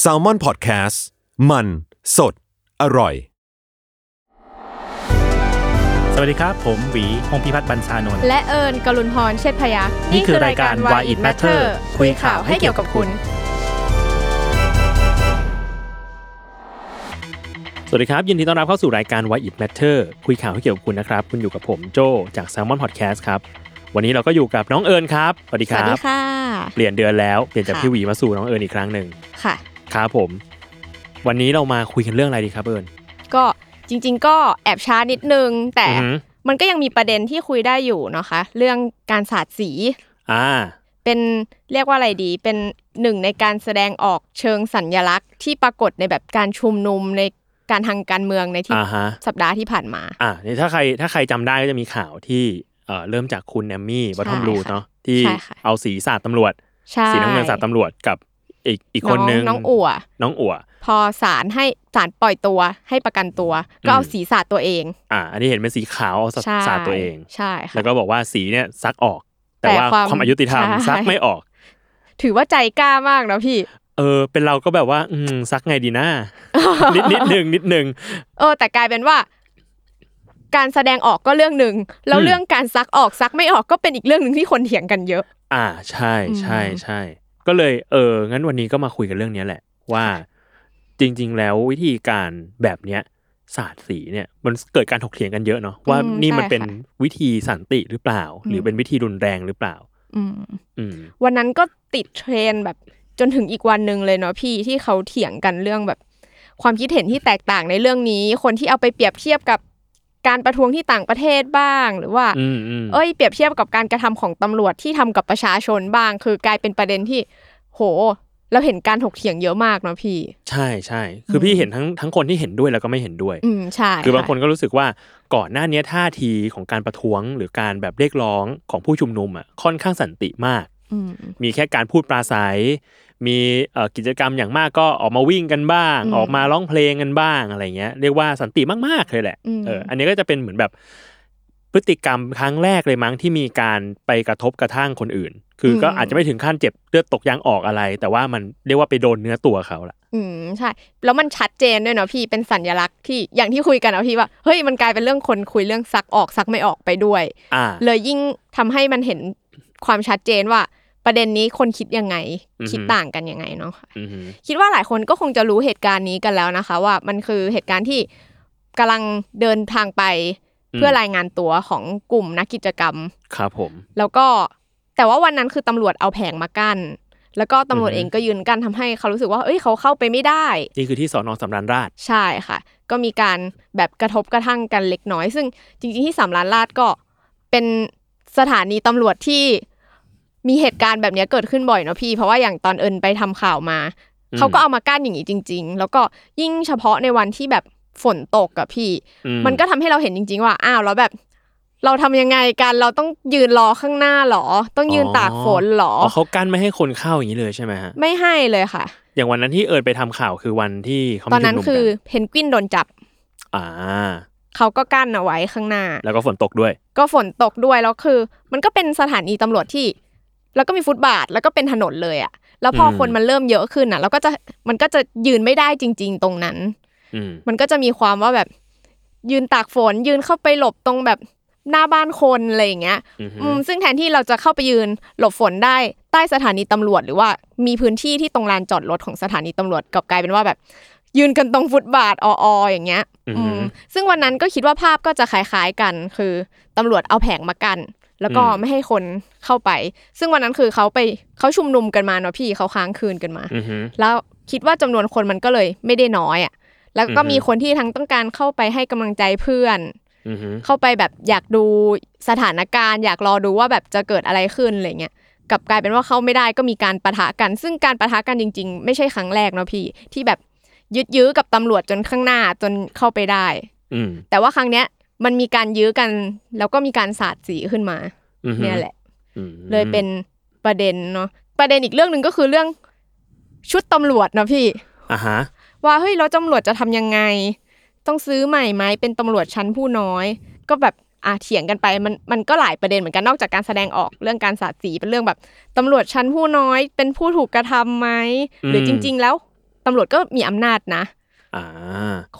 แซลมอนพอดแคสต์มัน สด อร่อย สวัสดีครับ ผมหวีพงพิพัฒน์บรรชานนท์และเอิญกลุนพรเชษฐพยักษ์นี่คือรายการ Why It Matter คุยข่าวให้เกี่ยวกับคุณ สวัสดีครับ ยินดีต้อนรับเข้าสู่รายการ Why It Matter คุยข่าวให้เกี่ยวกับคุณนะครับ คุณอยู่กับผมโจจาก Salmon Podcast ครับ วันนี้เราก็อยู่กับน้องเอิญครับสวัสดีสควัสรัดีบค่ะ เปลี่ยนเดือนแล้วเปลี่ยนจากค่ะพี่หวีมาสู่น้องเอิญอีกครั้งหนึ่งค่ะครับผม วันนี้เรามาคุยกันเรื่องอะไรดีครับเอิญก็จริง ๆ ก็แอบช้านิดนึง แต่อือหือมันก็ยังมีประเด็นที่คุยได้อยู่นะคะ เรื่องการสาดสีอ่าเป็นเรียกว่าอะไรดี เป็นหนึ่งในการแสดงออกเชิงสัญญลักษณ์ที่ปรากฏในแบบการชุมนุมในการทางการเมืองในที่อ่าฮะสัปดาห์ที่ผ่านมา อ่านี่ถ้าใครถ้าใครจำได้ก็จะมีข่าวที่ เอ่อเริ่มจากคุณแอมมี่บัตทอมใช่รูค่ะเนาะที่ใช่ค่ะเอาสีสาดตำรวจใช่สีน้ำเงินสาดตำรวจกับอีกอีกคนนึงน้องอัวน้องอัวพอศาลให้ศาลปล่อยตัวให้ประกันตัว ก็เอาอืมสีสาดตัวเอง อ่า อันนี้เห็นเป็นสีขาวเอาสาใช่สาดตัวเองใช่ค่ะแล้วก็บอกว่าสีเนี่ยซักออก แต่แต่ว่าความความอายุติธรรมใช่ซักไม่ออก ถือว่าใจกล้ามากนะพี่ เออ เป็นเราก็แบบว่า อืมซักไงดีนะนิดนิดหนึ่งนิดหนึ่งเออ แต่กลายเป็นว่า การแสดงออกก็เรื่องหนึ่งแล้วอืมเรื่องการซักออกซักไม่ออกก็เป็นอีกเรื่องหนึ่งที่คนเถียงกันเยอะ อ่าใช่ใช่อืมใช่ก็เลยเอองั้นวันนี้ก็มาคุยกันเรื่องเนี้ยแหละ ว่าจริง ๆ แล้ววิธีการแบบเนี้ยศาสตร์สีเนี่ยมันเกิดการถกเถียงกันเยอะเนาะว่าอืมนี่มันใช่เป็นค่ะวิธีสันติหรือเปล่า หรือมเป็นวิธีรุนแรงหรือเปล่าอืมอืมวันนั้นก็ติดเทรนด์แบบจนถึงอีกวันหนึ่งเลยเนาะพี่ที่เขาเถียงกันเรื่องแบบ ความคิดเห็นที่แตกต่างในเรื่องนี้ คนที่เอาไปเปรียบเทียบกับ การประท้วงที่ต่างประเทศบ้าง หรือว่าอืมอืมเอ้ยเปรียบเทียบกับการกระทำของตำรวจที่ทำกับประชาชนบ้าง คือกลายเป็นประเด็นที่ โห เราเห็นการถกเถียงเยอะมากเนาะพี่ ใช่ใช่คือพี่เห็นทั้งทั้งคนที่เห็นด้วยแล้วก็ไม่เห็นด้วย อืมใช่คือบางคนก็รู้สึกว่าก่อนหน้านี้ท่าทีของการประท้วง หรือการแบบเรียกร้องของผู้ชุมนุมอะค่อนข้างสันติมากอืมมีแค่การพูดปราศัยมีเอ่อกิจกรรมอย่างมากก็ออกมาวิ่งกันบ้างอืมออกมาร้องเพลงกันบ้างอะไรเงี้ยเรียกว่าสันติมากๆเลยแหละอืมเอออันนี้ก็จะเป็นเหมือนแบบพฤติกรรมครั้งแรกเลยมั้งที่มีการไปกระทบกระทั่งคนอื่น คือก็อาจจะไม่ถึงขั้นเจ็บเลือดตกยางออกอะไร แต่ว่ามันเรียกว่าไปโดนเนื้อตัวเขาละอืมใช่ แล้วมันชัดเจนด้วยเนาะพี่เป็นสัญลักษณ์ที่อย่างที่คุยกันเนาะพี่ว่าเฮ้ยมันกลายเป็นเรื่องคนคุยเรื่องซักออกซักไม่ออกไปด้วยอ่าเลยยิ่งทำให้มันเห็นความชัดเจนว่า ประเด็นนี้คนคิดยังไงอือฮึคิดต่างกันยังไงเนาะอือหือคิดว่าหลายคนก็คงจะรู้เหตุการณ์นี้กันแล้วนะคะ ว่ามันคือเหตุการณ์ที่กำลังเดินทางไปเพื่อรายงานตัวของกลุ่มนักกิจกรรม ครับผม แล้วก็แต่ว่าวันนั้นคือตำรวจเอาแผงมากั้น แล้วก็ตำรวจอือฮึเองก็ยืนกั้นทำให้เขารู้สึกว่า เอ้ยเขาเข้าไปไม่ได้ นี่คือที่สอนอสำราญราช ใช่ค่ะ ก็มีการแบบกระทบกระทั่งกันเล็กน้อย ซึ่งจริงๆที่สามล้านลาดก็เป็นสถานีตำรวจที่ มีเหตุการณ์แบบเนี้ยเกิดขึ้นบ่อยเนาะพี่ เพราะว่าอย่างตอนเอิญไปทำข่าวมาอืมเขาก็เอามากั้นอย่างนี้จริง ๆ แล้วก็ยิ่งเฉพาะในวันที่แบบฝนตกกับพี่อืมันก็ทำให้เราเห็นจริง ๆ ว่าอ้าวแล้วแบบ เราทำยังไงกันเราต้องยืนรอข้างหน้าหรอ ต้องยืนตากฝนหรออ๋อเขากั้นไม่ให้คนเข้าอย่างนี้เลยใช่ไหมฮะไม่ให้เลยค่ะ อย่างวันนั้นที่เอิญไปทำข่าวคือวันที่เขาตอมีนนั้นชุมมคือกัเพนกวินโดนจับ อ่าเขาก็กั้นเอาไว้ข้างหน้า แล้วก็ฝนตกด้วย ก็ฝนตกด้วยแล้วคือ มันก็เป็นสถานีตำรวจที่ แล้วก็มีฟุตบาทแล้วก็เป็นถนนเลยอะแล้วพออมคนมันเริ่มเยอะขึ้นอะเราก็จะมันก็จะยืนไม่ได้จริง ๆ ตรงนั้นอืมมันก็จะมีความว่าแบบยืนตากฝนยืนเข้าไปหลบตรงแบบหน้าบ้านคนอะไรอย่างเงี้ยอือหืออืมซึ่งแทนที่เราจะเข้าไปยืนหลบฝนได้ใต้สถานีตำรวจ หรือว่ามีพื้นที่ที่ตรงลานจอดรถของสถานีตำรวจกลับกลายเป็นว่าแบบ ยืนกันตรงฟุตบาทออๆอย่างเงี้ยอืออืหืมอซึ่งวันนั้นก็คิดว่าภาพก็จะคล้ายๆกัน คือตำรวจเอาแผงมากัน แล้วก็อืมไม่ให้คนเข้าไป ซึ่งวันนั้นคือเขาไปเขาชุมนุมกันมาเนาะพี่เขาค้างคืนกันมาอือหือแล้วคิดว่าจำนวนคนมันก็เลยไม่ได้น้อยอะ แล้วก็อือฮึมีคนที่ทั้งต้องการเข้าไปให้กำลังใจเพื่อนอือหือเข้าไปแบบอยากดูสถานการณ์ อยากรอดูว่าแบบจะเกิดอะไรขึ้นอะไรเงี้ยกลับกลายเป็นว่าเข้าไม่ได้ก็มีการปะทะกัน ซึ่งการปะทะกันจริง ๆ ไม่ใช่ครั้งแรกเนาะพี่ที่แบบยึดยื้อกับตำรวจจนข้างหน้าจนเข้าไปได้อืมแต่ว่าครั้งเนี้ยมันมีการยื้อกัน แล้วก็มีการสาดสีขึ้นมาอือหือ เนี่ยแหละอืมเลยเป็นประเด็นเนาะประเด็นอีกเรื่องหนึ่งก็คือเรื่องชุดตำรวจนะพี่อ่าฮะว่าเฮ้ยแล้วตำรวจจะทำยังไง ต้องซื้อใหม่ไหมเป็นตำรวจชั้นผู้น้อย ก็แบบอะเถียงกันไปมันมันก็หลายประเด็นเหมือนกันนอกจากการแสดงออกเรื่องการสาดสีเป็นเรื่องแบบตำรวจชั้นผู้น้อย เป็นผู้ถูกกระทำไหมหรือจริง ๆ แล้วตำรวจก็มีอำนาจนะอ่า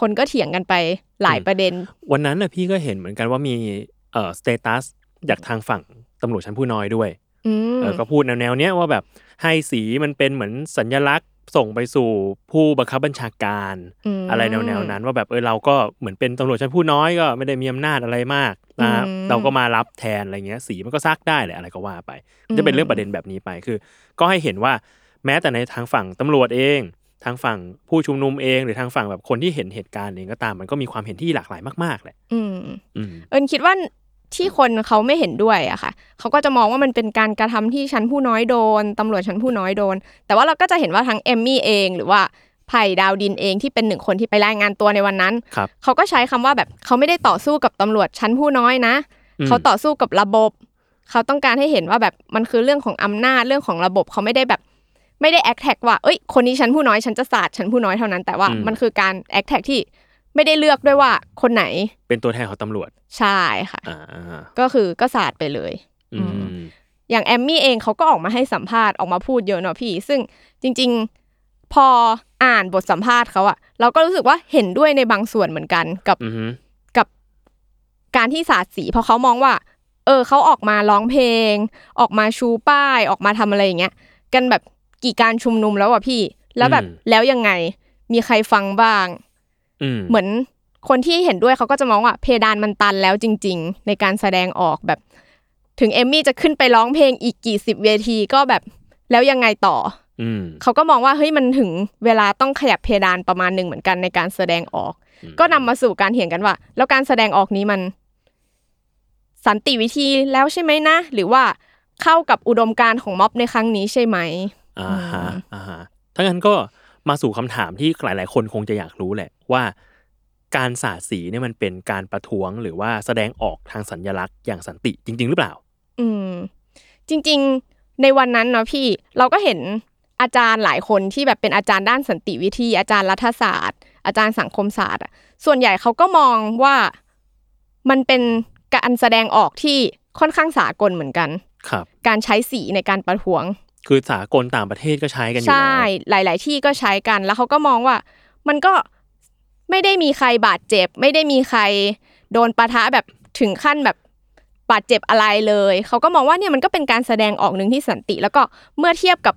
คนก็เถียงกันไปหลายประเด็น วันนั้นน่ะพี่ก็เห็นเหมือนกันว่ามีเอ่อสเตตัส จากทางฝั่งตำรวจชั้นผู้น้อยด้วยอืมเออก็พูดแนวๆเนี้ยว่าแบบให้สีมันเป็นเหมือนสัญลักษณ์ส่งไปสู่ผู้บังคับบัญชาการมอะไรแนวๆนั้น ว่าแบบเออเราก็เหมือนเป็นตำรวจชั้นผู้น้อยก็ไม่ได้มีอำนาจอะไรมากนะอืมเราก็มารับแทนอะไรเงี้ย สีมันก็ซักได้แหละอะไรก็ว่าไปมันจะเป็นเรื่องประเด็นแบบนี้ไปคือ ก็ให้เห็นว่าแม้แต่ในทางฝั่งตำรวจเอง ทางฝั่งผู้ชุมนุมเอง หรือทางฝั่งแบบคนที่เห็นเหตุการณ์เองก็ตามมันก็มีความเห็นที่หลากหลายมากๆแหละอืมอืมเอิญคิดว่า ที่คนเขาไม่เห็นด้วยอะค่ะเขาก็จะมองว่ามันเป็นการกระทำที่ชั้นผู้น้อยโดนตำรวจชั้นผู้น้อยโดน แต่ว่าเราก็จะเห็นว่าทั้งเอมมี่เองหรือว่าไผ่ดาวดินเองที่เป็นหนึ่งคนที่ไปรายงานตัวในวันนั้นครับเขาก็ใช้คำว่าแบบเขาไม่ได้ต่อสู้กับตำรวจชั้นผู้น้อยนะอืมเขาต่อสู้กับระบบ เขาต้องการให้เห็นว่าแบบมันคือเรื่องของอำนาจเรื่องของระบบเขาไม่ได้แบบไม่ได้แอคแท็กว่าเอ้ยคนนี้ชั้นผู้น้อยฉันจะสาดชั้นผู้น้อยเท่านั้นแต่ว่ามันคือการแอคแท็กที่ ไม่ได้เลือกด้วยว่าคนไหน เป็นตัวแทนของตำรวจ ใช่ค่ะ อ่า ก็คือก็สาดไปเลย อืม อย่างแอมมี่เองเขาก็ออกมาให้สัมภาษณ์ออกมาพูดเยอะเนาะพี่ ซึ่งจริง ๆ พออ่านบทสัมภาษณ์เขาอะเราก็รู้สึกว่าเห็นด้วยในบางส่วนเหมือนกันกับอืมกับการที่สาดสี เพราะเขามองว่า เออเขาออกมาร้องเพลง ออกมาชูป้ายออกมาทำอะไรอย่างเงี้ยกันแบบกี่การชุมนุมแล้วอะพี่ แล้วแบบแล้วยังไงมีใครฟังบ้างอืม เหมือนคนที่เห็นด้วยเขาก็จะมองว่าเพดานมันตันแล้วจริง ๆ ในการแสดงออกแบบ ถึงเอมมี่จะขึ้นไปร้องเพลงอีกกี่สิบเวทีก็แบบแล้วยังไงต่ออืมเขาก็มองว่าเฮ้ยมันถึงเวลาต้องขยับเพดานประมาณหนึ่งเหมือนกันในการแสดงออกอืมก็นำมาสู่การเถียงกันว่า แล้วการแสดงออกนี้มัน สันติวิธีแล้วใช่ไหมนะ หรือว่าเข้ากับอุดมการณ์ของม็อบในครั้งนี้ใช่ไหมอ่าฮะอ่าฮะถ้างั้นก็ มาสู่คำถามที่หลาย ๆ คนคงจะอยากรู้แหละว่า การสาดสีเนี่ยมันเป็นการประท้วงหรือว่าแสดงออกทางสัญลักษณ์อย่างสันติจริง ๆ หรือเปล่า อืม จริง ๆ ในวันนั้นเนาะพี่เราก็เห็นอาจารย์หลายคนที่แบบเป็นอาจารย์ด้านสันติวิธี อาจารย์รัฐศาสตร์ อาจารย์สังคมศาสตร์อะส่วนใหญ่เขาก็มองว่ามันเป็นการแสดงออกที่ค่อนข้างสากลเหมือนกัน ครับ การใช้สีในการประท้วง คือสากลต่างประเทศก็ใช้กันอยู่ใช่แล้วหลาย ๆ ที่ก็ใช้กันแล้วเขาก็มองว่า มันก็ไม่ได้มีใครบาดเจ็บ ไม่ได้มีใครโดนปะทะแบบถึงขั้นแบบบาดเจ็บอะไรเลย เขาก็มองว่าเนี่ยมันก็เป็นการแสดงออกหนึ่งที่สันติ แล้วก็เมื่อเทียบกับ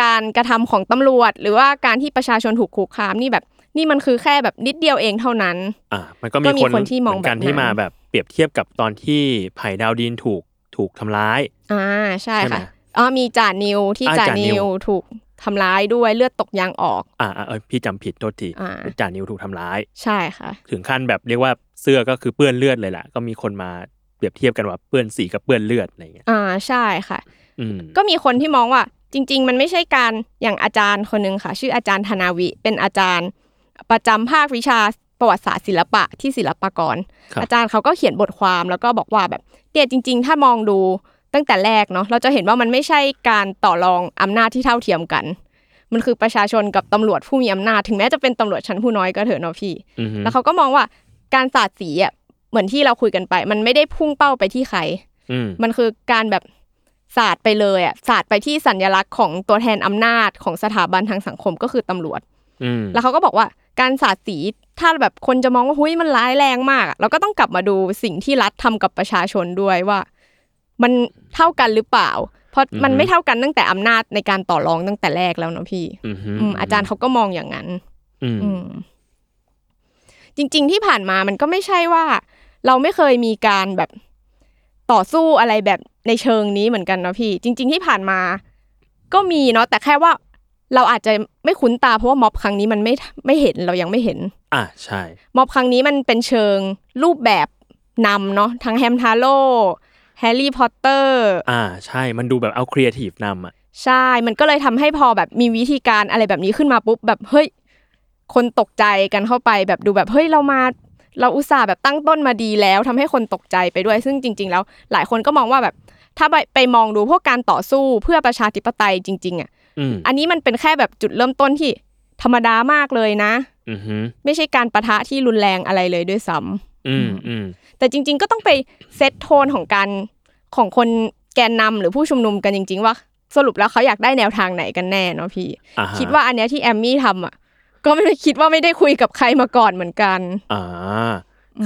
การกระทำของตำรวจ หรือว่าการที่ประชาชนถูกคุกคามนี่แบบนี่มันคือแค่แบบนิดเดียวเองเท่านั้น อ่ามันก็ก็มีมีคนคนที่มองเหนกันแบบนั้นที่มาแบบเปรียบเทียบกับตอนที่ไผ่ดาวดินถูกถูกทำร้าย อ่าใช่ใช่ไหมค่ะ อ๋อมีจ่านิวที่อ่าจ่าจ่านินิววถูกทำร้ายด้วยเลือดตกยางออก อ่าอ่าเออพี่จำผิดโทษทีอ่าจ่านิวถูกทำร้าย ใช่ค่ะ ถึงขั้นแบบเรียกว่าเสื้อก็คือเปื้อนเลือดเลยแหละก็มีคนมาเปรียบเทียบกันว่าเปื้อนสีกับเปื้อนเลือดอะไรอย่างเงี้ยอ่าใช่ค่ะอืมก็มีคนที่มองว่าจริง ๆ มันไม่ใช่การอย่างอาจารย์คนหนึ่งค่ะ ชื่ออาจารย์ธนาวิเป็นอาจารย์ ประจำภาควิชาประวัติศาสตร์ศิลปะที่ศิลปากรครับอาจารย์เขาก็เขียนบทความแล้วก็บอกว่าแบบเนี่ยจริง ๆ ถ้ามองดู ตั้งแต่แรกเนาะเราจะเห็นว่ามันไม่ใช่การต่อรองอำนาจที่เท่าเทียมกัน มันคือประชาชนกับตำรวจผู้มีอำนาจถึงแม้จะเป็นตำรวจชั้นผู้น้อยก็เถอะเนาะพี่อือฮึแล้วเขาก็มองว่าการสาดสีอะเหมือนที่เราคุยกันไป มันไม่ได้พุ่งเป้าไปที่ใครอืมมันคือการแบบศาสตร์ไปเลยอะศาสตร์ไปที่สัญลักษณ์ของตัวแทนอำนาจของสถาบันทางสังคมก็คือตำรวจอืมแล้วเขาก็บอกว่าการศาสตร์สีถ้าแบบคนจะมองว่าหุ้ยมันร้ายแรงมากอะเราก็ต้องกลับมาดูสิ่งที่รัฐทำกับประชาชนด้วยว่า มันเท่ากันหรือเปล่า เพราะมันไม่เท่ากันตั้งแต่อำนาจในการต่อรองตั้งแต่แรกแล้วเนาะพี่อือฮึอืมอาจารย์เขาก็มองอย่างนั้นอืมอืมจริง ๆ ที่ผ่านมามันก็ไม่ใช่ว่า เราไม่เคยมีการแบบต่อสู้อะไรแบบในเชิงนี้เหมือนกันเนาะพี่ จริง ๆ ที่ผ่านมา ก็มีเนาะแต่แค่ว่าเราอาจจะไม่คุ้นตาเพราะว่าม็อบครั้งนี้มันไม่ไม่เห็นเรายังไม่เห็น อะใช่ ม็อบครั้งนี้มันเป็นเชิงรูปแบบนำเนาะทั้งแฮมทาโร่ แฮร์รี่พอตเตอร์อ่าใช่มันดูแบบเอาครีเอทีฟนำอะใช่ มันก็เลยทำให้พอแบบมีวิธีการอะไรแบบนี้ขึ้นมาปุ๊บแบบเฮ้ย คนตกใจกันเข้าไปแบบดูแบบเฮ้ยเรามา เราอุตส่าห์แบบตั้งต้นมาดีแล้วทำให้คนตกใจไปด้วย ซึ่งจริง ๆ แล้ว หลายคนก็มองว่าแบบ ถ้าไปไปมองดูพวกการต่อสู้เพื่อประชาธิปไตยจริง ๆ อะอืมอันนี้มันเป็นแค่แบบจุดเริ่มต้นที่ธรรมดามากเลยนะ อือฮึไม่ใช่การประทะที่รุนแรงอะไรเลยด้วยซ้อืมอืม แต่จริง ๆ ก็ต้องไปเซตโทนของการของคนแกนนำหรือผู้ชุมนุมกันจริง ๆ ว่าสรุปแล้วเขาอยากได้แนวทางไหนกันแน่เนาะพี่อ่าฮะคิดว่าอันเนี้ยที่แอมมี่ทำอะก็ไม่ได้คิดว่าไม่ได้คุยกับใครมาก่อนเหมือนกันอ่า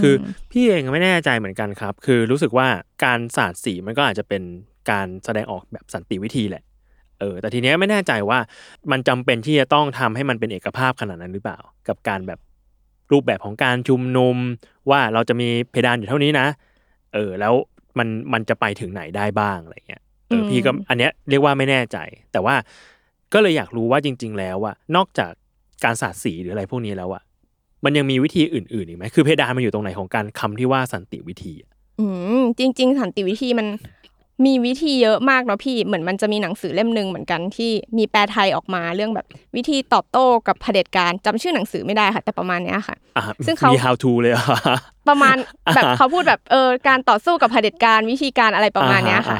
คือพี่เองไม่แน่ใจเหมือนกันครับ คือรู้สึกว่าการสาดสีมันก็อาจจะเป็นการแสดงออกแบบสันติวิธีแหละ เออ แต่ทีเนี้ยไม่แน่ใจว่ามันจำเป็นที่จะต้องทำให้มันเป็นเอกภาพขนาดนั้นหรือเปล่า กับการแบบ รูปแบบของการชุมนุม ว่าเราจะมีเพดานอยู่เท่านี้นะ เออ แล้วมันมันจะไปถึงไหนได้บ้างอะไรเงี้ยเอออืมพี่ก็อันเนี้ยเรียกว่าไม่แน่ใจ แต่ว่าก็เลยอยากรู้ว่าจริง ๆ แล้วว่านอกจากการสาดสีหรืออะไรพวกนี้แล้วอะมันยังมีวิธีอื่นๆอีกไหมคือเพดานมันอยู่ตรงไหนของการคำที่ว่าสันติวิธีอะอืมจริง ๆ สันติวิธีมัน มีวิธีเยอะมากเนาะพี่เหมือนมันจะมีหนังสือเล่มหนึ่งเหมือนกันที่มีแปลไทยออกมาเรื่องแบบวิธีตอบโต้กับเผด็จการจำชื่อหนังสือไม่ได้ค่ะ แต่ประมาณเนี้ยค่ะอะซึ่งเขามี how to เลยเหรอะประมาณแบบอ่าฮะเขาพูดแบบเออการต่อสู้กับเผด็จการวิธีการอะไรประมาณเนี้ยค่ะ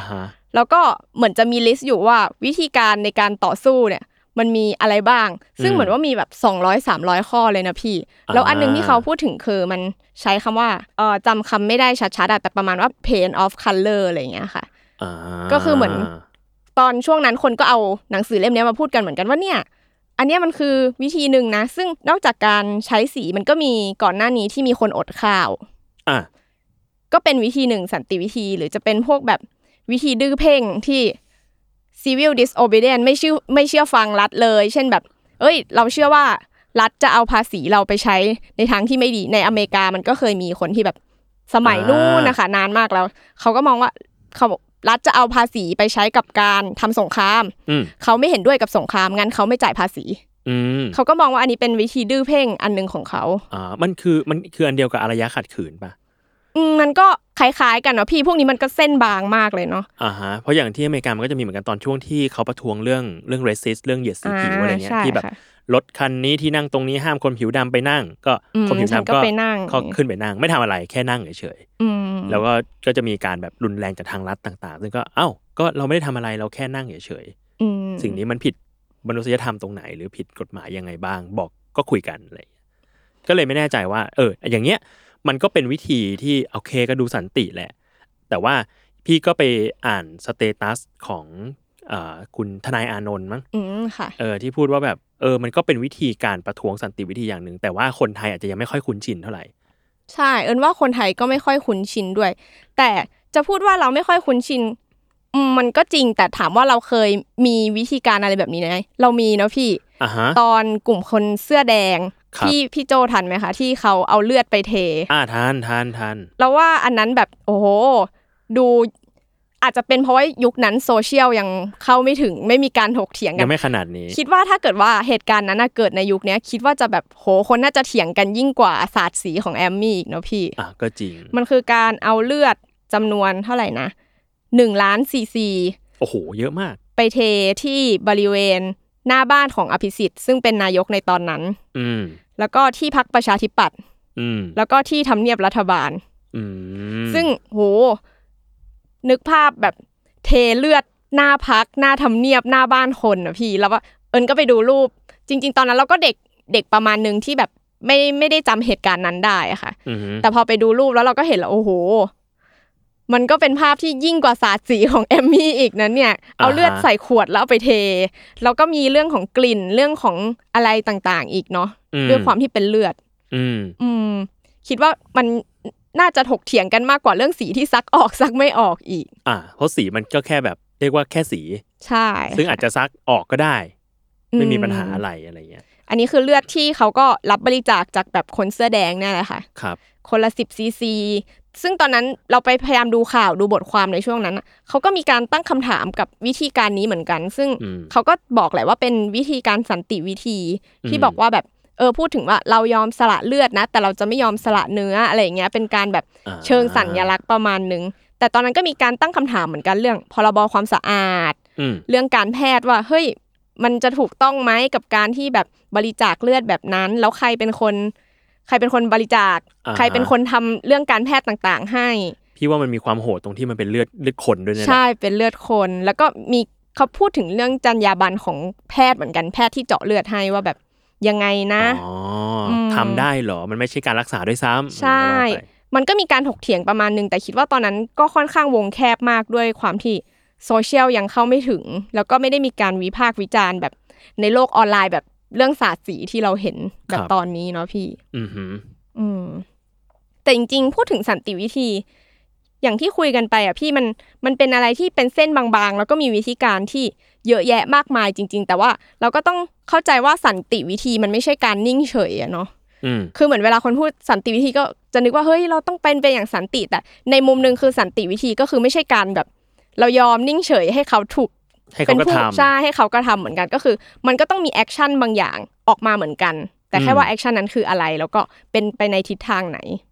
แล้วก็เหมือนจะมีลิสต์อยู่ว่าวิธีการในการต่อสู้เนี่ยมันมีอะไรบ้าง ซึ่งอืมเหมือนว่ามีแบบ 200 300 ข้อเลยนะพี่อ่าแล้วอันหนึงที่เขาพูดถึงคือมันใช้คำว่าเออจำคำไม่ได้ชัดๆอะแต่ประมาณว่า paint of color อะไรอย่างเงี้ยค่ะอ่า ก็คือเหมือนตอนช่วงนั้นคนก็เอาหนังสือเล่มเนี้ยมาพูดกันเหมือนกันว่าเนี่ย อันเนี้ยมันคือวิธีหนึ่งนะ ซึ่งนอกจากการใช้สีมันก็มีก่อนหน้านี้ที่มีคนอดข้าว อะก็เป็นวิธีหนึ่งสันติวิธีหรือจะเป็นพวกแบบวิธีดื้อเพ่งที่ civil disobedience ไม่เชื่อไม่เชื่อฟังรัฐเลย เช่นแบบ เอ้ย เราเชื่อว่ารัฐจะเอาภาษีเราไปใช้ในทางที่ไม่ดีในอเมริกามันก็เคยมีคนที่แบบสมัยนู้นนะคะ นานมากแล้วเขาก็มองว่าเขา รัฐจะเอาภาษีไปใช้กับการทำสงครามอืมเขาไม่เห็นด้วยกับสงครามงั้นเขาไม่จ่ายภาษีอืมเขาก็มองว่าอันนี้เป็นวิธีดื้อเพ่งอันหนึ่งของเขาอ่ามันคือมันคืออันเดียวกับอารยะขัดขืนป่ะอืมมันก็คล้ายๆกันเนาะพี่พวกนี้มันก็เส้นบางมากเลยเนาะอ่าฮะเพราะอย่างที่อเมริกามันก็จะมีเหมือนกันตอนช่วงที่เขาประท้วงเรื่องเรื่อง racist เรื่องเหยียดสีผิวอ่าอะไรเงี้ยใช่ที่แบบค่ะ รถคันนี้ที่นั่งตรงนี้ห้ามคนผิวดำไปนั่ง ก็อืมคนผิวฉันดำก็ก็ไปนั่งก็ขึ้นไปนั่ง ไม่ทำอะไรแค่นั่งเฉยอืมๆแล้วก็ก็จะมีการแบบรุนแรงจากทางรัฐต่างๆ ซึ่งก็เอ้าก็เราไม่ได้ทำอะไรเราแค่นั่งเฉยอืมๆสิ่งนี้มันผิดมนุษยธรรมตรงไหน หรือผิดกฎหมายยังไงบ้าง บอกก็คุยกันอะไรอย่างเงี้ยก็เลยไม่แน่ใจว่า เออ อย่างเงี้ยมันก็เป็นวิธีที่โอเคก็ดูสันติแหละ แต่ว่าพี่ก็ไปอ่านสเตตัสของเอ่อคุณทนายอานนท์มั้งอืมค่ะเออที่พูดว่าแบบ เออมันก็เป็นวิธีการประท้วงสันติวิธีอย่างหนึ่ง แต่ว่าคนไทยอาจจะยังไม่ค่อยคุ้นชินเท่าไหร่ ใช่เอินว่าคนไทยก็ไม่ค่อยคุ้นชินด้วย แต่จะพูดว่าเราไม่ค่อยคุ้นชินอืมมันก็จริงแต่ถามว่าเราเคยมีวิธีการอะไรแบบนี้ไหมเรามีเนาะพี่อ่าฮะตอนกลุ่มคนเสื้อแดงครับที่พี่โจทันไหมคะที่เขาเอาเลือดไปเท อ่าทานทานทานเราว่าอันนั้นแบบโอ้โหดู อาจจะเป็นเพราะว่ายุคนั้นโซเชียลยังเข้าไม่ถึงไม่มีการถกเถียงกัยันงไม่ขนาดนี้ คิดว่าถ้าเกิดว่าเหตุการณ์นั้นน่ะเกิดในยุคเนี้ยคิดว่าจะแบบโหคนน่าจะเถียงกันยิ่งกว่าศาสตร์สีของแอมมี่อีกเนาะพี่อะก็จริง มันคือการเอาเลือดจำนวนเท่าไหร่นะหนึ่งล้านซีซีโอ้โห เยอะมาก ไปเทที่บริเวณหน้าบ้านของอภิสิทธิ์ซึ่งเป็นนายกในตอนนั้น อืมแล้วก็ที่พักประชาธิปัตย์อืมแล้วก็ที่ทำเนียบรัฐบาลอืมซึ่งโห นึกภาพแบบเทเลือดหน้าพักหน้าทำเนียบหน้าบ้านคนอะพี่แล้วว่าเอิญก็ไปดูรูป จริง ๆ ตอนนั้นเราก็เด็กเด็กประมาณหนึ่งที่แบบไม่ไม่ได้จำเหตุการณ์นั้นได้อะค่ะอืมแต่พอไปดูรูปแล้วเราก็เห็นแล้วโอ้โห มันก็เป็นภาพที่ยิ่งกว่าศาสตร์สีของแอมมี่อีกนะเนี่ย เอาเลือดใส่ขวดแล้วเอาไปเท แล้วก็มีเรื่องของกลิ่นเรื่องของอะไรต่างๆ อีกเนาะอืด้วยความที่เป็นเลือด อืมอืมคิดว่ามัน น่าจะถกเถียงกันมากกว่าเรื่องสีที่ซักออกซักไม่ออกอีก อ่าเพราะสีมันก็แค่แบบเรียกว่าแค่สี ใช่ ซึ่งอาจจะซักออกก็ได้ ไม่มีปัญหาอือะไรอะไรเงี้ย อันนี้คือเลือดที่เขาก็รับบริจาคจากแบบคนเสื้อแดงเนี่ยแหละค่ะ ครับ คนละสิบซีซี ซึ่งตอนนั้นเราไปพยายามดูข่าวดูบทความในช่วงนั้นน่ะเขาก็มีการตั้งคำถามกับวิธีการนี้เหมือนกัน ซึ่งอืมเขาก็บอกแหละว่าเป็นวิธีการสันติวิธีที่อืมบอกว่าแบบ เออพูดถึงว่าเรายอมสละเลือดนะ แต่เราจะไม่ยอมสละเนื้ออะไรอย่างเงี้ยเป็นการแบบอ่าเชิงสัญลักษณ์ประมาณหนึงแต่ตอนนั้นก็มีการตั้งคำถามเหมือนกันเรื่องพรบความสะอาดอืมเรื่องการแพทย์ว่าเฮ้ยมันจะถูกต้องไหมกับการที่แบบบริจาคเลือดแบบนั้น แล้วใครเป็นคน ใครเป็นคนบริจาคอ่าฮะใครเป็นคนทำเรื่องการแพทย์ต่างๆ ให้ พี่ว่ามันมีความโหดตรงที่มันเป็นเลือดเลือดคนด้วยเนี่ยแหละใช่เป็นเลือดคนแล้วก็มีเขาพูดถึงเรื่องจรรยาบรรณของแพทย์เหมือนกันแพทย์ที่เจาะเลือดให้ว่าแบบ ยังไงนะอ๋ออมทำได้เหรอ มันไม่ใช่การรักษาด้วยซ้ำใช่ว่าไปมันก็มีการถกเถียงประมาณนึงแต่คิดว่าตอนนั้นก็ค่อนข้างวงแคบมากด้วยความที่โซเชียลยังเข้าไม่ถึง แล้วก็ไม่ได้มีการวิพากษ์วิจารณ์แบบในโลกออนไลน์แบบเรื่องศาสตร์สีที่เราเห็นแบบตอนนี้เนาะพี่ อือหือ อืมแต่จริงๆ พูดถึงสันติวิธี อย่างที่คุยกันไปอะพี่มันมันเป็นอะไรที่เป็นเส้นบางๆ แล้วก็มีวิธีการที่เยอะแยะมากมายจริง ๆ แต่ว่าเราก็ต้องเข้าใจว่าสันติวิธีมันไม่ใช่การนิ่งเฉยอะเนาะอืมคือเหมือนเวลาคนพูดสันติวิธีก็จะนึกว่าเฮ้ยเราต้องเป็นไปอย่างสันติแต่ ในมุมหนึ่งคือสันติวิธีก็คือไม่ใช่การแบบ เรายอมนิ่งเฉยให้เขาถูกให้เขาก็ผู้ทำใช่ให้เขากระทำเหมือนกันก็คือ มันก็ต้องมี action บางอย่างออกมาเหมือนกัน แต่แค่อืมว่า action นั้นคืออะไรแล้วก็เป็นไปในทิศทางไหนอืม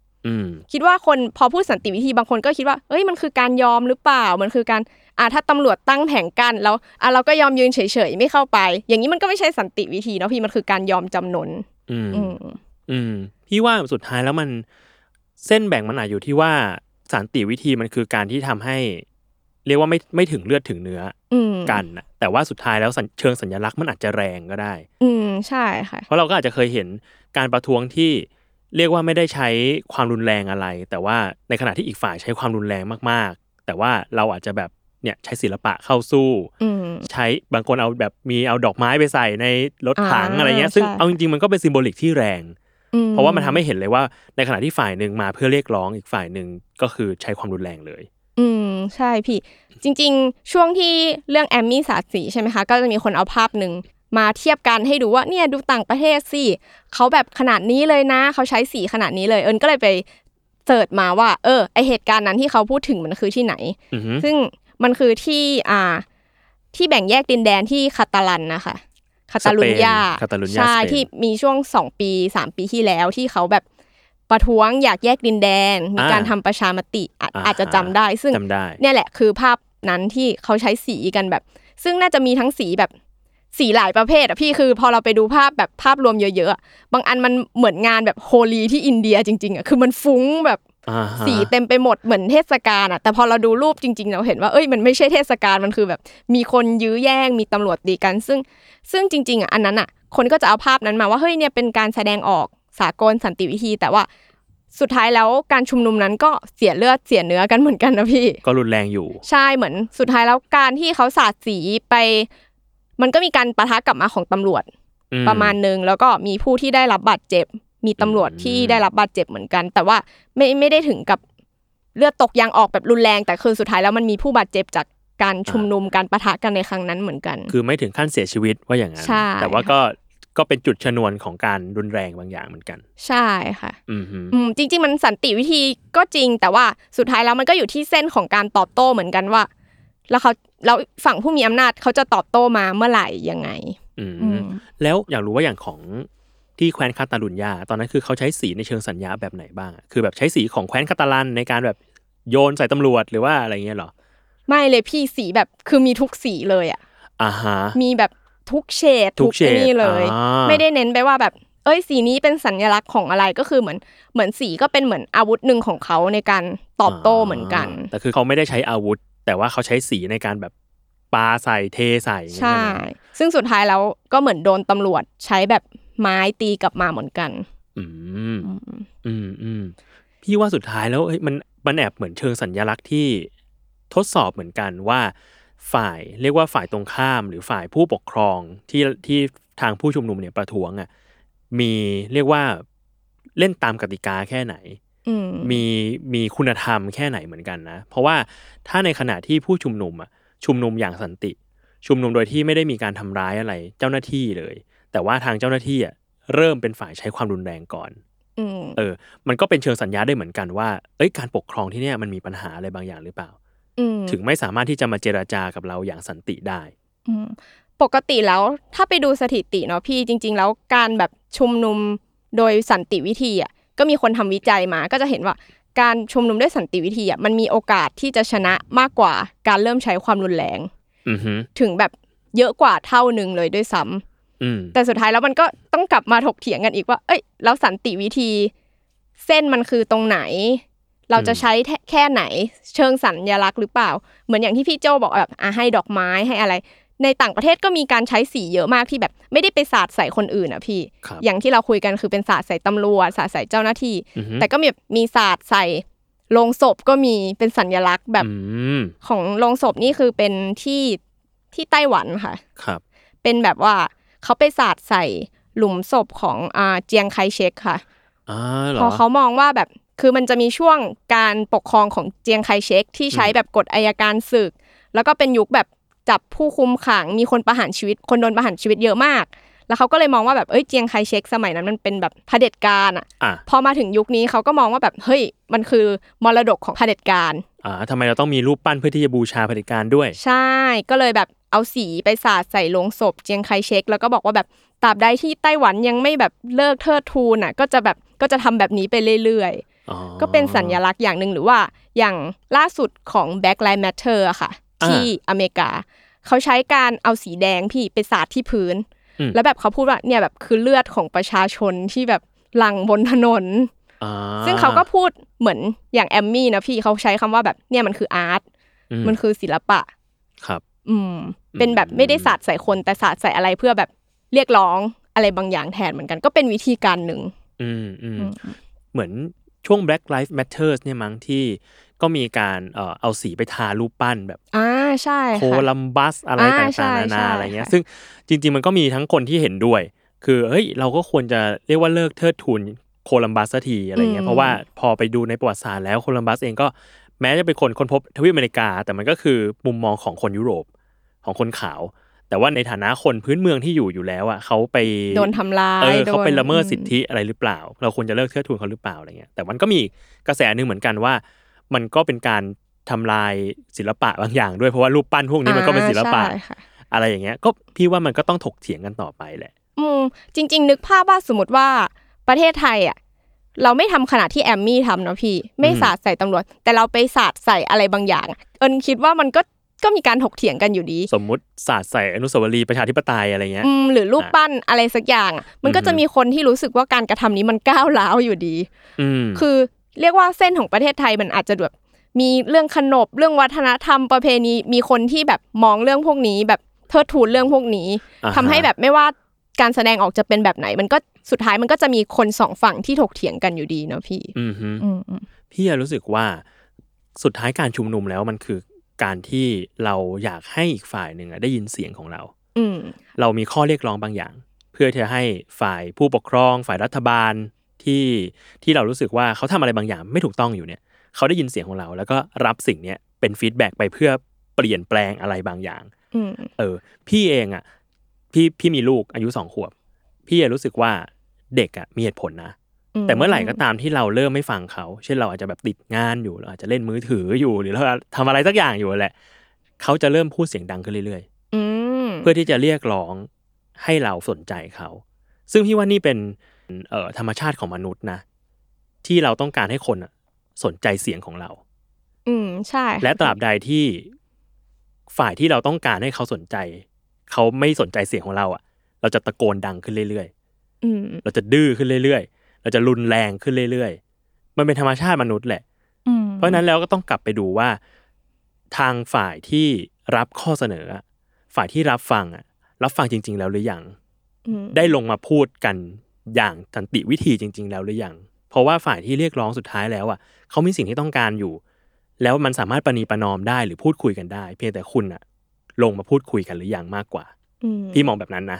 คิดว่าคนพอพูดสันติวิธีบางคนก็คิดว่าเอ้ยมันคือการยอมหรือเปล่า มันคือการอ่าถ้าตำรวจตั้งแผงกั้นแล้วอะเราก็ยอมยืนเฉยๆไม่เข้าไป อย่างนี้มันก็ไม่ใช่สันติวิธีเนาะพี่มันคือการยอมจำนนอืมอืมอืมพี่ว่าสุดท้ายแล้วมันเส้นแบ่งมันอาจอยู่ที่ว่าสันติวิธีมันคือการที่ทำให้ เรียกว่าไม่ไม่ถึงเลือดถึงเนื้ออืมกันนะแต่ว่าสุดท้ายแล้วสัญเชิงสัญลักษณ์มันอาจจะแรงก็ได้ อืมใช่ค่ะเพราะเราก็อาจจะเคยเห็นการประท้วงที่ เรียกว่าไม่ได้ใช้ความรุนแรงอะไร แต่ว่าในขณะที่อีกฝ่ายใช้ความรุนแรงมากๆ แต่ว่าเราอาจจะแบบเนี่ยใช้ศิลปะเข้าสู้อืมใช้บางคนเอาแบบมีเอาดอกไม้ไปใส่ในรถถังอ่าอะไรเงี้ยซึ่งใช่เอาจริงๆมันก็เป็นซิมโบลิกที่แรงอืเพราะว่ามันทำให้เห็นเลยว่าในขณะที่ฝ่ายหนึ่งมาเพื่อเรียกร้องอีกฝ่ายหนึ่งก็คือใช้ความรุนแรงเลย อืมใช่พี่ จริง ๆ ช่วงที่เรื่องแอมมี่สาดสีใช่ไหมคะ ก็จะมีคนเอาภาพหนึ่ง มาเทียบกันให้ดูว่าเนี่ยดูต่างประเทศสิเขาแบบขนาดนี้เลยนะ เขาใช้สีขนาดนี้เลย เอิญก็เลยไปเสิร์ชมาว่า เออไอเหตุการณ์นั้นที่เขาพูดถึงมันคือที่ไหนอือฮึซึ่งมันคือที่อ่าที่แบ่งแยกดินแดนที่คาตาลันนะคะคาตาลุญญาคาตาลุญญาใช่สเปนที่มีช่วงสองปีสามปีที่แล้วที่เขาแบบประท้วงอยากแยกดินแดน มีการทำประชามติอาจอ่าอาจจะจำได้ ซึ่งจำได้เนี่ยแหละคือภาพนั้นที่เขาใช้สีกันแบบ ซึ่งน่าจะมีทั้งสีแบบ สีหลายประเภทอะพี่คือพอเราไปดูภาพแบบภาพรวมเยอะๆอะบางอันมันเหมือนงานแบบโฮลีที่อินเดียจริงๆอะคือมันฟุ้งแบบอ่าฮะสีเต็มไปหมดเหมือนเทศกาลอะแต่พอเราดูรูปจริง ๆ เราเห็นว่าเอ้ยมันไม่ใช่เทศกาลมันคือแบบ มีคนยื้อแย่งมีตำรวจตีกัน ซึ่งซึ่งจริงๆอะอันนั้นอะคนก็จะเอาภาพนั้นมาว่าเฮ้ยเนี่ยเป็นการแสดงออกสากลสันติวิธี แต่ว่าสุดท้ายแล้วการชุมนุมนั้นก็เสียเลือดเสียเนื้อกันเหมือนกันนะพี่ ก็รุนแรงอยู่ ใช่เหมือนสุดท้ายแล้วการที่เขาสาดสีไป มันก็มีการปะทะกลับมาของตำรวจอืประมาณหนึ่งแล้วก็มีผู้ที่ได้รับบาดเจ็บ มีตำรวจอืมที่ได้รับบาดเจ็บเหมือนกัน แต่ว่าไม่ไม่ได้ถึงกับเลือดตกยางออกแบบรุนแรง แต่คือสุดท้ายแล้วมันมีผู้บาดเจ็บจากการชุมนุมการปะทะกันในครั้งนั้นเหมือนกัน คือไม่ถึงขั้นเสียชีวิตว่าอย่างนั้นใช่แต่ว่าก็ก็เป็นจุดชนวนของการรุนแรงบางอย่างเหมือนกัน ใช่ค่ะอือฮึอืมจริง ๆ มันสันติวิธีก็จริง แต่ว่าสุดท้ายแล้วมันก็อยู่ที่เส้นของการตอบโต้เหมือนกันว่า แล้วเขาแล้วฝั่งผู้มีอำนาจเขาจะตอบโต้มาเมื่อไหร่ยังไงอืมอืมแล้วอยากรู้ว่าอย่างของที่แคว้นคาตาลุญญาตอนนั้นคือเขาใช้สีในเชิงสัญญาแบบไหนบ้างอะคือแบบใช้สีของแคว้นคาตาลันในการแบบโยนใส่ตำรวจหรือว่าอะไรเงี้ยเหรอ ไม่เลยพี่สีแบบคือมีทุกสีเลยอะอ่าฮะมีแบบทุกเฉดทุกเฉดไอ้นี่เลยอ่าไม่ได้เน้นไปว่าแบบ เอ้ยสีนี้เป็นสัญลักษณ์ของอะไรก็คือเหมือนเหมือนสีก็เป็นเหมือนอาวุธหนึ่งของเขาในการตอบโต้เหมือนกัน แต่คือเขาไม่ได้ใช้อาวุธ แต่ว่าเขาใช้สีในการแบบปาใส่เทใส่อย่างเงี้ยใช่ไหมซึ่งสุดท้ายแล้วก็เหมือนโดนตำรวจใช้แบบไม้ตีกลับมาเหมือนกัน อืม อืมอืมพี่ว่าสุดท้ายแล้วเฮ้ยมันมันแอบเหมือนเชิงสัญลักษณ์ที่ทดสอบเหมือนกันว่า ฝ่ายเรียกว่าฝ่ายตรงข้าม หรือฝ่ายผู้ปกครองที่ที่ทางผู้ชุมนุมเนี่ยประท้วงอะมีเรียกว่าเล่นตามกติกาแค่ไหนอื มมีมีคุณธรรมแค่ไหนเหมือนกันนะ เพราะว่าถ้าในขณะที่ผู้ชุมนุมอะชุมนุมอย่างสันติ ชุมนุมโดยที่ไม่ได้มีการทำร้ายอะไรเจ้าหน้าที่เลย แต่ว่าทางเจ้าหน้าที่อะเริ่มเป็นฝ่ายใช้ความรุนแรงก่อนอืมเออ มันก็เป็นเชิงสัญญาได้เหมือนกันว่า เอ้ย การปกครองที่เนี่ยมันมีปัญหาอะไรบางอย่างหรือเปล่าอืมถึงไม่สามารถที่จะมาเจราจากับเราอย่างสันติได้อืมปกติแล้วถ้าไปดูสถิติเนาะพี่จริง ๆ แล้วการแบบชุมนุมโดยสันติวิธีอะ ก็มีคนทำวิจัยมา ก็จะเห็นว่าการชุมนุมด้วยสันติวิธีอะมันมีโอกาสที่จะชนะมากกว่าการเริ่มใช้ความรุนแรงอือฮึถึงแบบเยอะกว่าเท่าหนึ่งเลยด้วยซ้ำอืมแต่สุดท้ายแล้วมันก็ต้องกลับมาถกเถียงกันอีกว่า เอ้ยแล้วสันติวิธี เส้นมันคือตรงไหน เราจะใช้แค่ไหน เชิงสัญญลักษณ์หรือเปล่า เหมือนอย่างที่พี่โจบอกแบบอะให้ดอกไม้ให้อะไร ในต่างประเทศก็มีการใช้สีเยอะมากที่แบบ ไม่ได้ไปสาดใส่คนอื่นอะพี่ครับอย่างที่เราคุยกันคือเป็นสาดใส่ตำรวจสาดใส่เจ้าหน้าที่อือฮึแต่ก็มีแบบมีสาดใส่โลงศพก็มีเป็นสัญลักษณ์แบบอืมของโลงศพนี่คือเป็นที่ที่ไต้หวันค่ะครับ เป็นแบบว่าเขาไปสาดใส่หลุมศพของอ่าเจียงไคเชกค่ะอ่าเหรพออเขามองว่าแบบคือมันจะมีช่วงการปกครองของเจียงไคเชกที่ใช้แบบกฎอายการศึก แล้วก็เป็นยุคแบบ จับผู้คุมขังมีคนประหารชีวิต คนโดนประหารชีวิตเยอะมาก แล้วเขาก็เลยมองว่าแบบเอ้ยเจียงไคเชกสมัยนั้นมันเป็นแบบเผด็จการอะอะพอมาถึงยุคนี้เขาก็มองว่าแบบเฮ้ยมันคือมรดกของเผด็จการอ่าทำไมเราต้องมีรูปปั้นเพื่อที่จะบูชาเผด็จการด้วย ใช่ก็เลยแบบเอาสีไปสาดใส่โลงศพเจียงไคเชกแล้วก็บอกว่าแบบตราบใดที่ไต้หวันยังไม่แบบเลิกเทิดทูนอะ ก็จะแบบก็จะทำแบบนี้ไปเรื่อยๆอ๋อก็เป็นสัญลักษณ์อย่างหนึ่งหรือว่าอย่างล่าสุดของ Black Lives Matter อะค่ะอ่า ที่อเมริกา เขาใช้การเอาสีแดงพี่ไปสาดที่พื้นอืมแล้วแบบเขาพูดว่าเนี่ยแบบคือเลือดของประชาชนที่แบบหลั่งบนถนนอ่าซึ่งเขาก็พูดเหมือนอย่างแอมมี่นะพี่เขาใช้คำว่าแบบเนี่ยมันคืออาร์ตอืมันคือศิลปะครับ อืม เป็นแบบไม่ได้สาดใส่คนแต่สาดใส่อะไรเพื่อแบบเรียกร้องอะไรบางอย่างแทนเหมือนกัน ก็เป็นวิธีการหนึ่ง อืมอืมอืมเหมือนช่วง Black Lives Matter เนี่ยมั้งที่ ก็มีการเอ่อเอาสีไปทารูปปั้นแบบอ่าใช่โคค่ะลัมบัสอะไรอ่าต่ใช่างๆนาใช่นาอะไรเงี้ยค่ะซึ่งจริง ๆ มันก็มีทั้งคนที่เห็นด้วย คือเฮ้ยเราก็ควรจะเรียกว่าเลิกเทิดทูนโคลัมบัสสักทีอะไรเงี้ยเพราะว่าพอไปดูในประวัติศาสตร์แล้วโคลัมบัสเองก็แม้จะเป็นคนค้นพบทวีปอเมริกา แต่มันก็คือมุมมองของคนยุโรปของคนขาว แต่ว่าในฐานะคนพื้นเมืองที่อยู่อยู่แล้วอะเขาไปโดนทำร้ายเออโดนเขาไปละเมิดอืมสิทธิอะไรหรือเปล่า เราควรจะเลิกเทิดทูนเขาหรือเปล่าอะไรเงี้ยแต่มันก็มีกระแสหนึ่งเหมือนกันว่า มันก็เป็นการทำลายศิลปะบางอย่างด้วยเพราะว่ารูปปั้นพวกนี้มันก็เป็นศิลปะอ่าใช่ค่ะอะไรอย่างเงี้ย ก็พี่ว่ามันก็ต้องถกเถียงกันต่อไปแหละ อืมจริง ๆ นึกภาพว่าสมมติว่าประเทศไทยอะเราไม่ทำขนาดที่แอมมี่ทำเนาะพี่ ไม่อืมสาดใส่ตำรวจ แต่เราไปสาดใส่อะไรบางอย่างอะเอิญคิดว่ามันก็ก็มีการถกเถียงกันอยู่ดี สมมุติศาสตร์ใส่อนุสาวรีย์ประชาธิปไตยอะไรเงี้ยอืมหรือรูปปั้นอะไรสักอย่างอะมันก็อือฮึจะมีคนที่รู้สึกว่าการกระทำนี้มันก้าวร้าวอยู่ดีอืมคือ เรียกว่าเส้นของประเทศไทยมันอาจจะแบบมีเรื่องขนบเรื่องวัฒนธรรมประเพณีมีคนที่แบบมองเรื่องพวกนี้ แบบเทิดทูนเรื่องพวกนี้อ่าฮะทำให้แบบไม่ว่าการแสดงออกจะเป็นแบบไหน มันก็สุดท้ายมันก็จะมีคนสองฝั่งที่ถกเถียงกันอยู่ดีเนาะพี่อืมฮึอืมอืมพี่อะรู้สึกว่าสุดท้ายการชุมนุมแล้วมันคือการที่เราอยากให้อีกฝ่ายหนึ่งอะได้ยินเสียงของเรา อืมเรามีข้อเรียกร้องบางอย่าง เพื่อที่จะให้ฝ่ายผู้ปกครอง ฝ่ายรัฐบาล ที่ที่เรารู้สึกว่าเขาทำอะไรบางอย่างไม่ถูกต้องอยู่เนี่ยเขาได้ยินเสียงของเรา แล้วก็รับสิ่งเนี้ยเป็นฟีดแบ็กไปเพื่อเปลี่ยนแปลงอะไรบางอย่างอืมเออ พี่เองอะ พี่พี่มีลูกอายุสองขวบ พี่อะรู้สึกว่าเด็กอะมีเหตุผลนะแต่เมื่อไหร่ก็ตามที่เราเริ่มไม่ฟังเขา เช่นเราอาจจะแบบติดงานอยู่เราอาจจะเล่นมือถืออยู่หรือเราทำอะไรสักอย่างอยู่แหละ เขาจะเริ่มพูดเสียงดังขึ้นเรื่อยๆอืมเพื่อที่จะเรียกร้องให้เราสนใจเขา ซึ่งพี่ว่านี่เป็น เอ่อธรรมชาติของมนุษย์นะ ที่เราต้องการให้คนอะสนใจเสียงของเรา อืมใช่ค่และตราบใดที่ฝ่ายที่เราต้องการให้เขาสนใจ เขาไม่สนใจเสียงของเราอะ เราจะตะโกนดังขึ้นเรื่อยอืมๆเราจะดื้อขึ้นเรื่อยๆ เราจะรุนแรงขึ้นเรื่อยๆ มันเป็นธรรมชาติมนุษย์แหละอืมเพราะฉะนั้นแล้วก็ต้องกลับไปดูว่า ทางฝ่ายที่รับข้อเสนออะฝ่ายที่รับฟังอะ รับฟังจริง ๆ แล้วหรือยังอืมได้ลงมาพูดกัน อย่างสันติวิธีจริง ๆ แล้วหรือยัง เพราะว่าฝ่ายที่เรียกร้องสุดท้ายแล้วอะเขามีสิ่งที่ต้องการอยู่ แล้วมันสามารถประนีประนอมได้หรือพูดคุยกันได้ เพียงแต่คุณอะ ลงมาพูดคุยกันหรือยังมากกว่าอืมพี่มองแบบนั้นนะ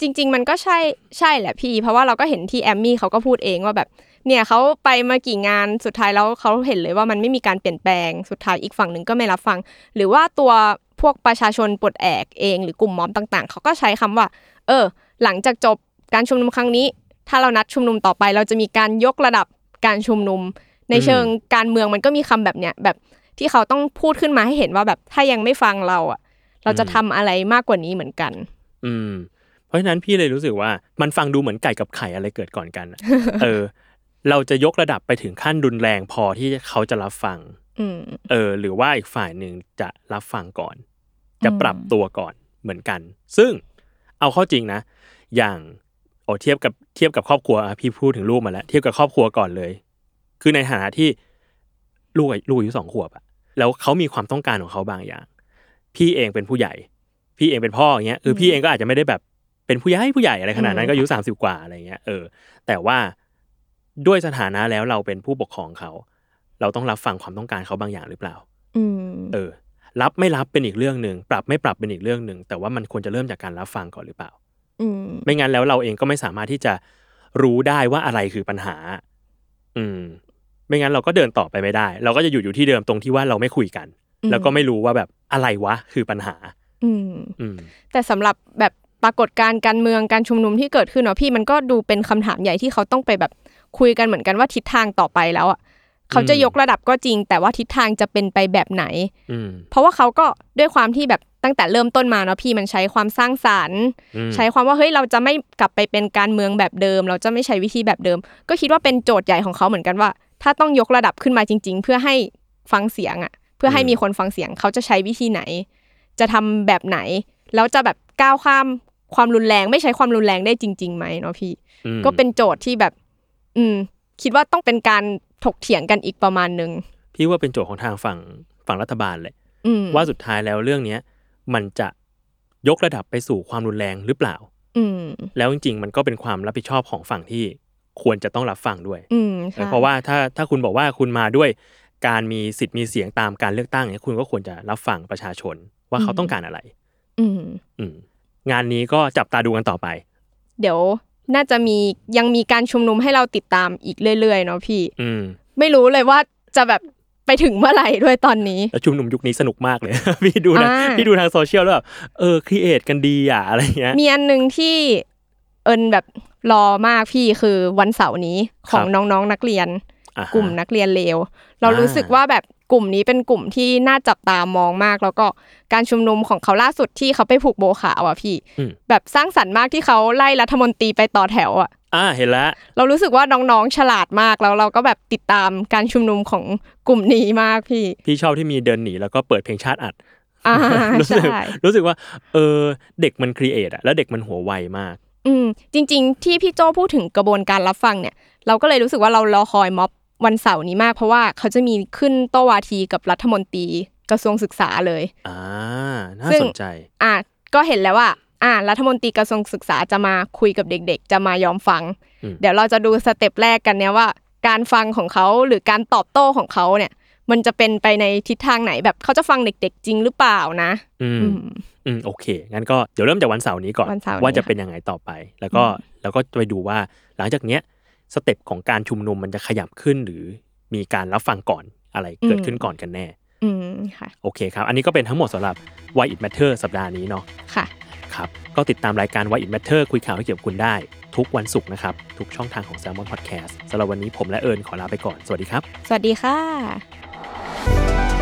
จริง ๆ มันก็ใช่ใช่แหละพี่ เพราะว่าเราก็เห็นที่แอมมี่เขาก็พูดเองว่าแบบ เนี่ยเขาไปมากี่งานสุดท้ายแล้วเขาเห็นเลยว่ามันไม่มีการเปลี่ยนแปลงสุดท้ายอีกฝั่งหนึ่งก็ไม่รับฟัง หรือว่าตัวพวกประชาชนปลดแอกเอง หรือกลุ่มม็อบต่าง ๆเขาก็ใช้คำว่า เออ หลังจากจบ การชุมนุมครั้งนี้ ถ้าเรานัดชุมนุมต่อไป เราจะมีการยกระดับการชุมนุม ในเชิงการเมืองมันก็มีคำแบบเนี้ยแบบที่เขาต้องพูดขึ้นมาให้เห็นว่าแบบถ้ายังไม่ฟังเราอะ เราจะทำอะไรมากกว่านี้เหมือนกัน อืม เพราะฉะนั้นพี่เลยรู้สึกว่ามันฟังดูเหมือนไก่กับไข่อะไรเกิดก่อนกันอะเออ เราจะยกระดับไปถึงขั้นรุนแรงพอที่เขาจะรับฟังอืมเออ หรือว่าอีกฝ่ายหนึ่งจะรับฟังก่อน จะปรับตัวก่อนเหมือนกัน ซึ่งเอาเข้าจริงนะ อย่าง โอเทียบกับเทียบกับครอบครัวอะพี่พูดถึงลูกมาแล้ว เทียบกับครอบครัวก่อนเลย คือในฐานะที่ลูกอายุลูกอายุสองขวบอะแล้วเขามีความต้องการของเขาบางอย่าง พี่เองเป็นผู้ใหญ่ พี่เองเป็นพ่ออย่างเงี้ยคือพี่เองก็อาจจะไม่ได้แบบเป็นผู้ใหญ่ผู้ใหญ่อะไรขนาดนั้นอืมก็อายุสามสิบกว่าอะไรเงี้ยเออแต่ว่าด้วยสถานะแล้วเราเป็นผู้ปกครองเขา เราต้องรับฟังความต้องการเขาบางอย่างหรือเปล่าอืมเออ รับไม่รับเป็นอีกเรื่องหนึ่งปรับไม่ปรับเป็นอีกเรื่องหนึ่งแต่ว่ามันควรจะเริ่มจากการรับฟังก่อนหรือเปล่าอืม ไม่งั้นแล้วเราเองก็ไม่สามารถที่จะรู้ได้ว่าอะไรคือปัญหา อืม ไม่งั้นเราก็เดินต่อไปไม่ได้ เราก็จะอยู่อยู่ที่เดิมตรงที่ว่าเราไม่คุยกันอืมแล้วก็ไม่รู้ว่าแบบอะไรวะคือปัญหา อืมอืมแต่สำหรับแบบปรากฏการณ์การเมืองการชุมนุมที่เกิดขึ้นเนาะพี่มันก็ดูเป็นคำถามใหญ่ที่เขาต้องไปแบบคุยกันเหมือนกันว่าทิศทางต่อไปแล้วอะ เขาจะยกระดับก็จริง แต่ว่าทิศทางจะเป็นไปแบบไหนอืมเพราะว่าเขาก็ด้วยความที่แบบตั้งแต่เริ่มต้นมาเนาะพี่มันใช้ความสร้างสรรค์อืมใช้ความว่าเฮ้ยเราจะไม่กลับไปเป็นการเมืองแบบเดิม เราจะไม่ใช้วิธีแบบเดิม ก็คิดว่าเป็นโจทย์ใหญ่ของเขาเหมือนกันว่า ถ้าต้องยกระดับขึ้นมาจริง ๆ เพื่อให้ฟังเสียงอะ เพื่อให้มีคนฟังเสียงเขาจะใช้วิธีไหน จะทำแบบไหน แล้วจะแบบก้าวข้ามความรุนแรง ไม่ใช้ความรุนแรงได้จริงๆไหมเนาะพี่อืมก็เป็นโจทย์ที่แบบ อืม คิดว่าต้องเป็นการถกเถียงกันอีกประมาณหนึ่งพี่ว่าเป็นโจทย์ของทางฝั่งฝั่งรัฐบาลเลยอืมว่าสุดท้ายแล้วเรื่องเนี้ยมันจะยกระดับไปสู่ความรุนแรงหรือเปล่า อืมแล้วจริงๆ มันก็เป็นความรับผิดชอบของฝั่งที่ควรจะต้องรับฟังด้วยอืมเอใช่อเพราะว่าถ้าถ้าคุณบอกว่าคุณมาด้วย การมีสิทธิ์มีเสียงตามการเลือกตั้งเนี่ยคุณก็ควรจะรับฟังประชาชนว่าเขาต้องการอะไร อืมอืมงานนี้ก็จับตาดูกันต่อไป เดี๋ยว น่าจะมียังมีการชุมนุมให้เราติดตามอีกเรื่อยๆเนาะพี่ อืมไม่รู้เลยว่าจะแบบไปถึงเมื่อไหร่ด้วยตอนนี้แล้วชุมนุมยุคนี้สนุกมากเลย พี่ดูนะอ่าพี่ดูทางโซเชียลแล้วแบบเออ create กันดีอะอะไรเงี้ยมีอันหนึ่งที่เอิญแบบรอมากพี่คือวันเสาร์นี้ของครับน้องๆนักเรียนอ่าฮะกลุ่มนักเรียนเลวเราอ่ารู้สึกว่าแบบ กลุ่มนี้เป็นกลุ่มที่น่าจับตามองมาก แล้วก็การชุมนุมของเขาล่าสุดที่เขาไปผูกโบขาวอะพี่อืมแบบสร้างสรรค์มากที่เขาไล่รัฐมนตรีไปต่อแถวอะอ่าเห็นแล้วเรารู้สึกว่าน้องๆฉลาดมากแล้วเราก็แบบติดตามการชุมนุมของกลุ่มนี้มากพี่พี่ชอบที่มีเดินหนีแล้วก็เปิดเพลงชาติอัดอ่ารู้สึกใช่รู้สึกว่าเออเด็กมันครีเอทอะแล้วเด็กมันหัวไวมาก อืมจริง ๆ ที่พี่โจพูดถึงกระบวนการรับฟังเนี่ย เราก็เลยรู้สึกว่าเรารอคอยม็อบ วันเสาร์นี้มากเพราะว่าเขาจะมีขึ้นโต้วาทีกับรัฐมนตรีกระทรวงศึกษาเลยอ่าน่าซึ่งสนใจอะก็เห็นแล้วว่าอะรัฐมนตรีกระทรวงศึกษาจะมาคุยกับเด็ก ๆ จะมายอมฟังอืมเดี๋ยวเราจะดู step แรกกันเนี่ยว่า การฟังของเขาหรือการตอบโต้ของเขาเนี่ย มันจะเป็นไปในทิศทางไหนแบบเขาจะฟังเด็ก ๆ จริงหรือเปล่านะ อืมอืมอืมโอเคงั้นก็เดี๋ยวเริ่มจากวันเสาร์นี้ก่อนวันเสาร์นี้ว่าจะค่ะเป็นยังไงต่อไป แล้วก็แล้วก็ไปดูว่าหลังจากเนี้ย step ของการชุมนุมมันจะขยับขึ้นหรือมีการรับฟังก่อนอะไรเกิดขึ้นก่อนกันแน่ อืมค่ะโอเคครับ อันนี้ก็เป็นทั้งหมดสำหรับ Why It Matter สัปดาห์นี้เนาะค่ะครับก็ติดตามรายการ Why It Matter คุยข่าวให้เกี่ยวกับคุณได้ ทุกวันศุกร์นะครับ ทุกช่องทางของ Salmon Podcast สำหรับวันนี้ผมและเอิญขอลาไปก่อน สวัสดีครับ สวัสดีค่ะ